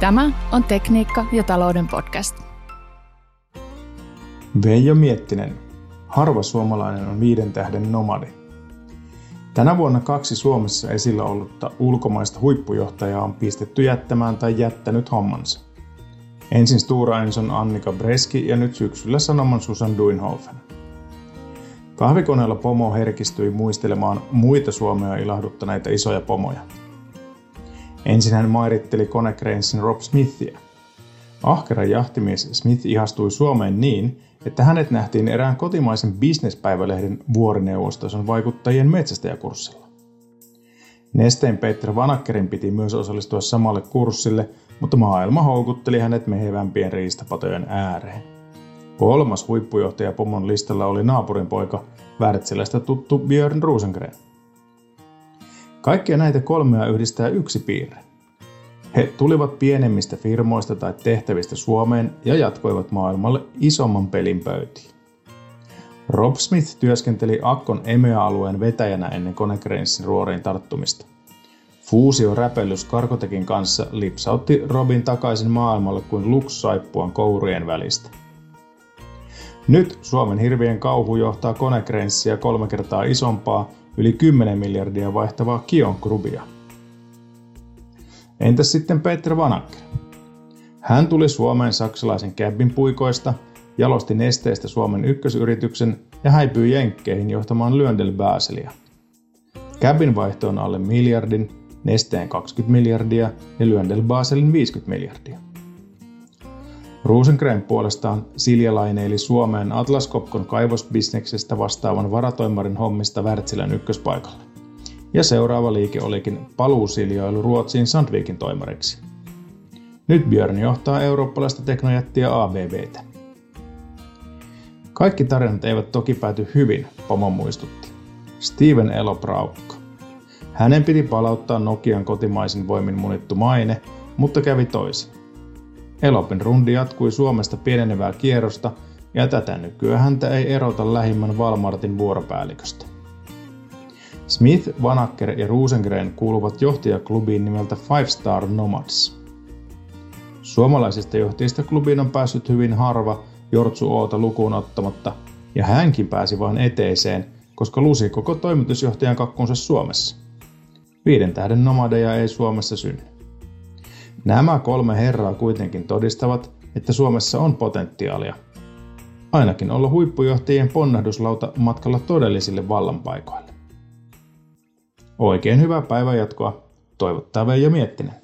Tämä on Tekniikka ja talouden podcast. Veijo Miettinen. Harva suomalainen on viiden tähden nomadi. Tänä vuonna kaksi Suomessa esillä ollutta ulkomaista huippujohtajaa on pistetty jättämään tai jättänyt hommansa. Ensin Stura Enson Annika Breski ja nyt syksyllä Sanoman Susan Duinhofen. Kahvikoneella pomo herkistyi muistelemaan muita Suomea ilahduttaneita isoja pomoja – Ensin hän mairitteli Konecranesin Rob Smithia. Ahkera jahtimies Smith ihastui Suomeen niin, että hänet nähtiin erään kotimaisen bisnespäivälehden vuorineuvostoson vaikuttajien metsästäjäkurssilla. Nesteen Peter Vanakkerin piti myös osallistua samalle kurssille, mutta maailma houkutteli hänet mehevämpien riistapatojen ääreen. Kolmas huippujohtaja pomon listalla oli naapurin poika, Wärtsilästä tuttu Björn Rosengren. Kaikkia näitä kolmea yhdistää yksi piirre. He tulivat pienemmistä firmoista tai tehtävistä Suomeen ja jatkoivat maailmalle isomman pelin pöytiin. Rob Smith työskenteli Akkon EMEA-alueen vetäjänä ennen Konecranesin ruoriin tarttumista. Fuusio räpellys Karkotekin kanssa lipsautti Robin takaisin maailmalle kuin Lux saippuan kourien välistä. Nyt Suomen hirvien kauhu johtaa Konecranesia kolme kertaa isompaa yli 10 miljardia vaihtavaa Kion Grubia. Entäs sitten Peter Vanacker? Hän tuli Suomeen saksalaisen käbbin puikoista, jalosti nesteestä Suomen ykkösyrityksen ja häipyi Jenkkeihin johtamaan Lyöndel Baselia. Käbbin vaihto on alle miljardin, nesteen 20 miljardia ja Lyöndel Baselin 50 miljardia. Rosengren puolestaan siljalaineili Suomeen Atlas Copcon kaivosbisneksestä vastaavan varatoimarin hommista Wärtsilän ykköspaikalle. Ja seuraava liike olikin paluusiljoilu Ruotsiin Sandvikin toimariksi. Nyt Björn johtaa eurooppalaista teknojättiä ABBtä. Kaikki tarinat eivät toki pääty hyvin, Pomo muistutti. Steven Elo Praukka. Hänen piti palauttaa Nokian kotimaisin voimin munittu maine, mutta kävi toisin. Elopin rundi jatkui Suomesta pienenevää kierrosta ja tätä nykyään häntä ei erota lähimmän Walmartin vuoropäälliköstä. Smith, Vanacker ja Rosengren kuuluvat johtajaklubiin nimeltä Five Star Nomads. Suomalaisista johtajista klubiin on päässyt hyvin harva, Jortsu Oota lukuun ottamatta, ja hänkin pääsi vain eteiseen, koska lusi koko toimitusjohtajan kakkunsa Suomessa. Viiden tähden nomadeja ei Suomessa synny. Nämä kolme herraa kuitenkin todistavat, että Suomessa on potentiaalia. Ainakin olla huippujohtajien ponnahduslauta matkalla todellisille vallanpaikoille. Oikein hyvää päivänjatkoa, toivottaa Veijo Miettinen.